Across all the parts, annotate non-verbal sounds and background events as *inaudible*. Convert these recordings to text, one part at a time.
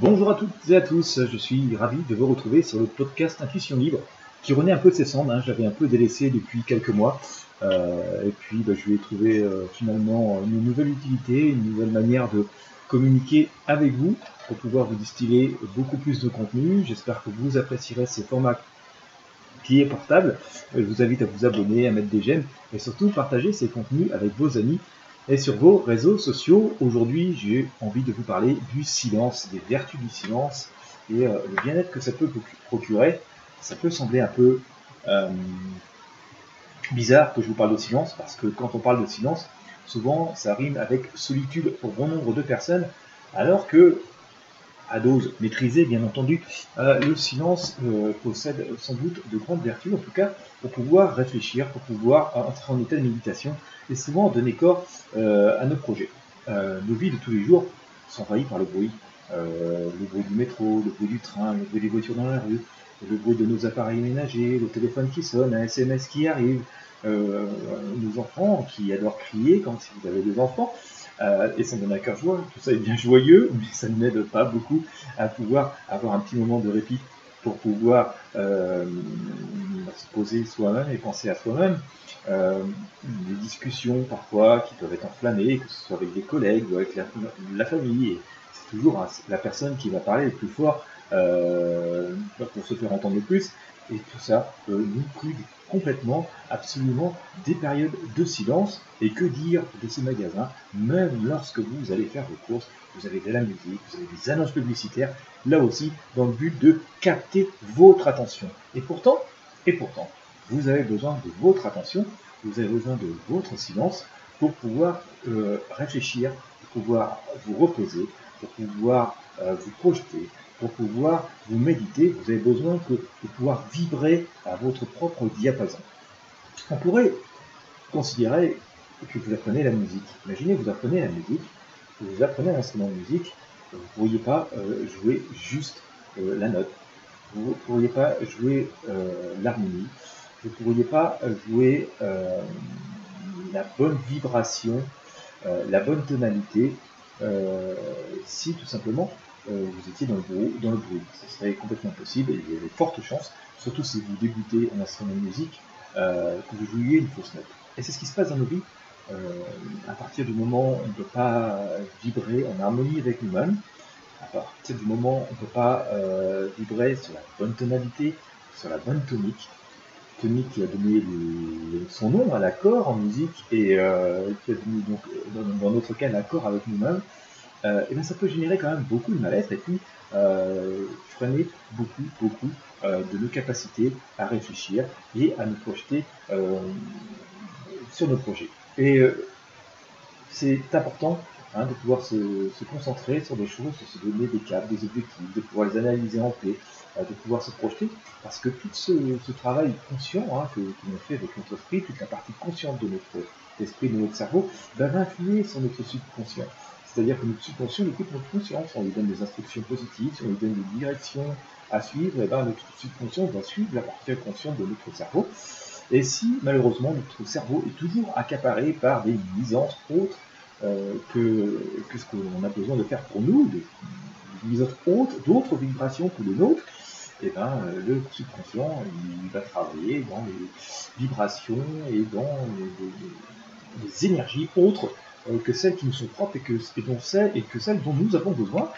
Bonjour à toutes et à tous, je suis ravi de vous retrouver sur le podcast Intuition Libre qui renaît un peu de ses cendres, hein. j'avais un peu délaissé depuis quelques mois euh, et puis bah, je vais trouver euh, finalement une nouvelle utilité, une nouvelle manière de communiquer avec vous pour pouvoir vous distiller beaucoup plus de contenu. J'espère que vous apprécierez ce format qui est portable. Je vous invite à vous abonner, à mettre des j'aime et surtout partager ces contenus avec vos amis et sur vos réseaux sociaux. Aujourd'hui, j'ai envie de vous parler du silence, des vertus du silence et euh, le bien-être que ça peut procurer. Ça peut sembler un peu euh, bizarre que je vous parle de silence parce que quand on parle de silence, souvent ça rime avec solitude pour bon nombre de personnes, alors que à dose maîtrisée, bien entendu, euh, le silence euh, possède sans doute de grandes vertus, en tout cas pour pouvoir réfléchir, pour pouvoir entrer en état de méditation et souvent donner corps euh, à nos projets. nos vies de tous les jours sont envahies par le bruit. le bruit du métro, le bruit du train, le bruit des voitures dans la rue, le bruit de nos appareils ménagers, le téléphone qui sonne, un SMS qui arrive, nos enfants qui adorent crier quand vous avez des enfants, euh, et ça me donne à cœur joie. Tout ça est bien joyeux, *laughs* mais ça ne m'aide pas beaucoup à pouvoir avoir un petit moment de répit pour pouvoir euh, se poser soi-même et penser à soi-même. Euh, des discussions parfois qui peuvent être enflammées, que ce soit avec des collègues ou avec la, famille. c'est toujours la personne qui va parler le plus fort euh, pour se faire entendre le plus. Et tout ça nous prive complètement, absolument, des périodes de silence. Et que dire de ces magasins, même lorsque vous allez faire vos courses, vous avez de la musique, vous avez des annonces publicitaires, là aussi, dans le but de capter votre attention. Et pourtant, et pourtant, vous avez besoin de votre attention, vous avez besoin de votre silence pour pouvoir euh, réfléchir, pouvoir vous reposer, pour pouvoir euh, vous projeter, pour pouvoir vous méditer, vous avez besoin de pouvoir vibrer à votre propre diapason. On pourrait considérer que vous apprenez la musique. Imaginez, vous apprenez la musique, vous apprenez un instrument de musique, vous ne pourriez pas euh, jouer juste euh, la note, vous ne pourriez pas jouer l'harmonie, vous ne pourriez pas jouer la bonne vibration, la bonne tonalité, si tout simplement euh, vous étiez dans le, bruit, dans le bruit. Ce serait complètement possible et il y a de fortes chances, surtout si vous débutez en instrument de musique, euh, que vous jouiez une fausse note. Et c'est ce qui se passe dans nos vies. Euh, à partir du moment où on ne peut pas vibrer en harmonie avec nous-mêmes, à partir du moment où on ne peut pas vibrer sur la bonne tonalité, sur la bonne tonique, tonique qui a donné son nom à l'accord en musique et qui a donné donc dans notre cas l'accord avec nous-mêmes, euh, bien ça peut générer quand même beaucoup de mal-être et puis euh, freiner beaucoup, beaucoup euh, de nos capacités à réfléchir et à nous projeter sur nos projets. Et c'est important hein, de pouvoir se, concentrer sur des choses, se donner des caps, des objectifs, de pouvoir les analyser en paix, de pouvoir se projeter, parce que tout ce, travail conscient hein, que, que l'on fait avec notre esprit, toute la partie consciente de notre esprit, de notre cerveau, va influer sur notre subconscient. C'est-à-dire que notre subconscient écoute notre conscience, on lui donne des instructions positives, si on lui donne des directions à suivre, et eh ben notre subconscient va suivre la partie consciente de notre cerveau. Et si malheureusement notre cerveau est toujours accaparé par des nuisances autres euh, que, ce qu'on a besoin de faire pour nous, d'autres vibrations que les nôtres, eh ben, euh, le subconscient va travailler dans les vibrations et dans les énergies autres euh, que celles qui nous sont propres et que, dont celles, que dont nous avons besoin.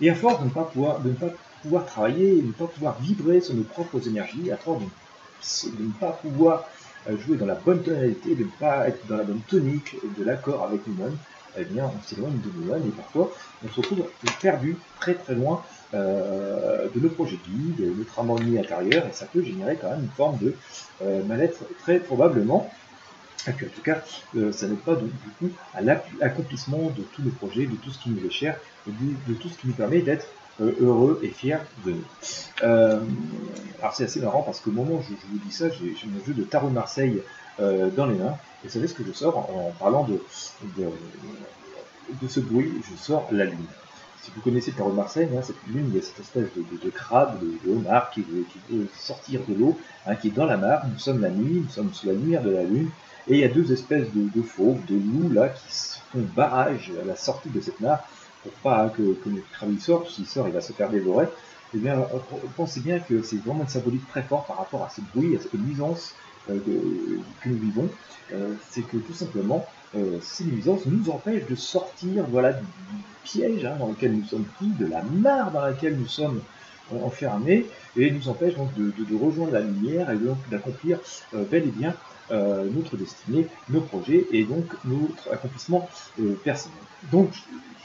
Et à force de ne pas pouvoir, de ne pas pouvoir travailler, de ne pas pouvoir vibrer sur nos propres énergies, à force de, ne pas pouvoir jouer dans la bonne tonalité, de ne pas être dans la bonne tonique de l'accord avec nous-mêmes, eh bien, on s'éloigne de nous-mêmes et parfois on se retrouve perdu très très loin euh, de nos projets de vie, de notre harmonie intérieure, et ça peut générer quand même une forme de mal-être très probablement. En tout cas, euh, ça n'aide pas du coup à l'accomplissement de tous nos projets, de tout ce qui nous est cher, et de, tout ce qui nous permet d'être euh, heureux et fiers de nous. Euh, alors c'est assez marrant parce qu'au moment où je, vous dis ça, j'ai mon jeu de tarot de Marseille dans les mains, et vous savez ce que je sors en, parlant de, ce bruit, je sors la lune. Si vous connaissez tarot de Marseille, hein, cette lune, il y a cette espèce de, crabe, de, homard qui veut, sortir de l'eau, hein, qui est dans la mare. Nous sommes la nuit, nous sommes sous la lumière de la lune, et il y a deux espèces de, fauves, de loups là, qui font barrage à la sortie de cette mare pour pas que, que notre crabe sorte, s'il sort, il va se faire dévorer. Eh bien, pensez bien que c'est vraiment une symbolique très forte par rapport à ce bruit, à cette nuisance euh, que nous vivons. Euh, c'est que tout simplement, euh, ces nuisances nous empêchent de sortir voilà, du, piège hein, dans lequel nous sommes pris, de la mare dans laquelle nous sommes enfermés, et nous empêchent donc de, rejoindre la lumière et donc d'accomplir bel et bien notre destinée, nos projets et donc notre accomplissement personnel. Donc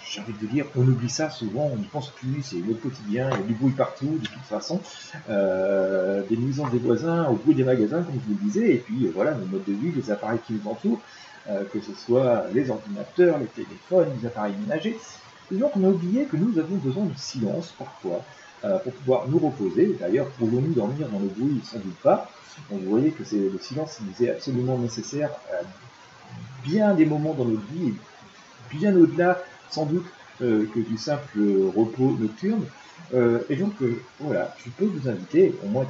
j'ai envie de dire, on oublie ça souvent, on ne pense plus, c'est notre quotidien, il y a du bruit partout, de toute façon, euh, des nuisances des voisins, au bruit des magasins, comme je vous le disais, et puis euh, voilà, nos modes de vie, les appareils qui nous entourent, euh, que ce soit les ordinateurs, les téléphones, les appareils ménagers. Et donc on a oublié que nous avons besoin de silence parfois, pour pouvoir nous reposer. D'ailleurs, pouvons-nous dormir dans le bruit? Sans doute pas. vous voyez que le silence il est absolument nécessaire à bien des moments dans notre vie, bien au-delà sans doute euh, que du simple repos nocturne. Euh, et donc euh, voilà, je peux vous inviter, au moins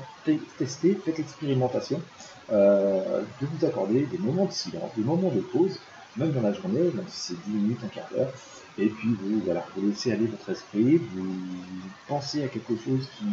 tester, faites l'expérimentation, de vous accorder des moments de silence, des moments de pause, même dans la journée, même si c'est 10 minutes, un quart d'heure, et puis vous, voilà, vous laissez aller votre esprit, vous pensez à quelque chose qui,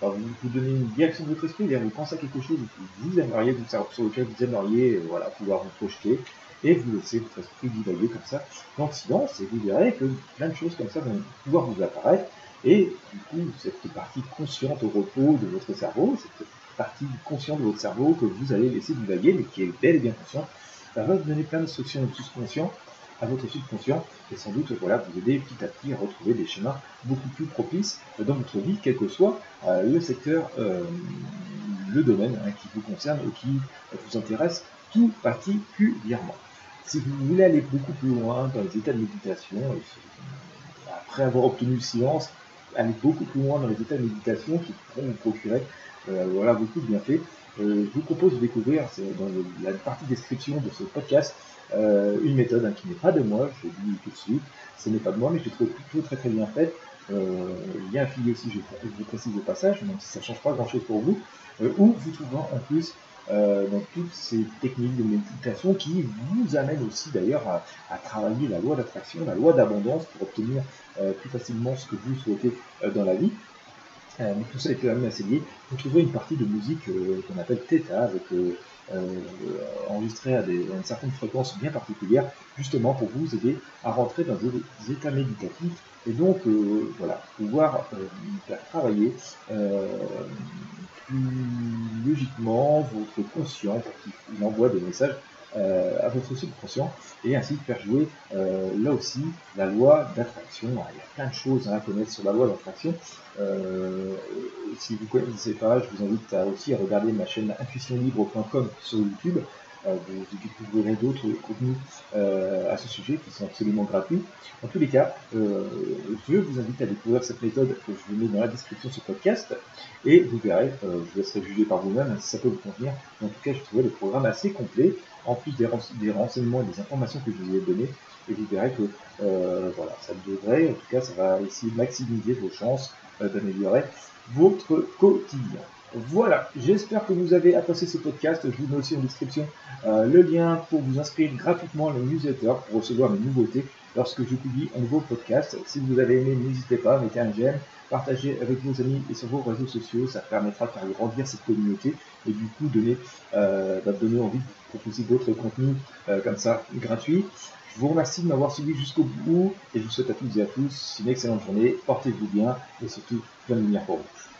vous, vous donnez une direction de votre esprit, vous pensez à quelque chose que vous aimeriez, sur lequel vous aimeriez voilà, pouvoir vous projeter, et vous laissez votre esprit divaguer comme ça. Dans le silence, et vous verrez que plein de choses comme ça vont pouvoir vous apparaître, et du coup, cette partie consciente au repos de votre cerveau, cette partie consciente de votre cerveau que vous allez laisser divaguer, mais qui est bel et bien consciente, va vous donner plein d'instructions conscient à votre subconscient et sans doute voilà, vous aider petit à petit à retrouver des schémas beaucoup plus propices dans votre vie, quel que soit euh, le secteur, euh, le domaine hein, qui vous concerne ou qui vous intéresse tout particulièrement. Si vous voulez aller beaucoup plus loin dans les états de méditation, après avoir obtenu le silence, aller beaucoup plus loin dans les états de méditation qui pourront vous procurer euh, voilà, beaucoup de bienfaits, euh, je vous propose de découvrir dans la partie description de ce podcast euh, une méthode hein, qui n'est pas de moi, je le dis tout de suite, ce n'est pas de moi, mais je trouve plutôt très très bien faite. Euh, il y a un affilié aussi, je, vous précise au passage, même si ça ne change pas grand chose pour vous, où vous trouverez en plus euh, donc toutes ces techniques de méditation qui vous amènent aussi d'ailleurs à, travailler la loi d'attraction, la loi d'abondance pour obtenir euh, plus facilement ce que vous souhaitez euh, dans la vie. Mais tout ça est quand même assez lié. Vous trouverez une partie de musique qu'on appelle Theta, avec, enregistrée à, une certaine fréquence bien particulière, justement pour vous aider à rentrer dans des états méditatifs et donc voilà, pouvoir faire travailler plus logiquement votre conscient pour qu'il envoie des messages euh, à votre subconscient et ainsi faire jouer euh, là aussi la loi d'attraction. Il y a plein de choses à connaître sur la loi d'attraction. Euh, si vous ne connaissez pas, je vous invite à aussi à regarder ma chaîne intuitionlibre.com sur YouTube vous, découvrirez d'autres contenus euh, à ce sujet qui sont absolument gratuits. En tous les cas, euh, je vous invite à découvrir cette méthode que je vous mets dans la description de ce podcast et vous verrez, euh, je vous laisserai juger par vous-même si ça peut vous convenir. En tout cas, je trouvais le programme assez complet, en plus des, renseignements et des informations que je vous ai données. Et vous verrez que voilà, ça devrait, en tout cas, ça va essayer de maximiser vos chances d'améliorer votre quotidien. Voilà, j'espère que vous avez apprécié ce podcast. Je vous mets aussi en description euh, le lien pour vous inscrire gratuitement à la newsletter pour recevoir mes nouveautés lorsque je publie un nouveau podcast. Si vous avez aimé, n'hésitez pas, mettez un j'aime, partagez avec vos amis et sur vos réseaux sociaux. Ça permettra de faire grandir cette communauté et du coup donner, euh, bah, donner envie de proposer d'autres contenus euh, comme ça gratuits. Je vous remercie de m'avoir suivi jusqu'au bout et je vous souhaite à toutes et à tous une excellente journée. Portez-vous bien et surtout plein de lumière pour vous.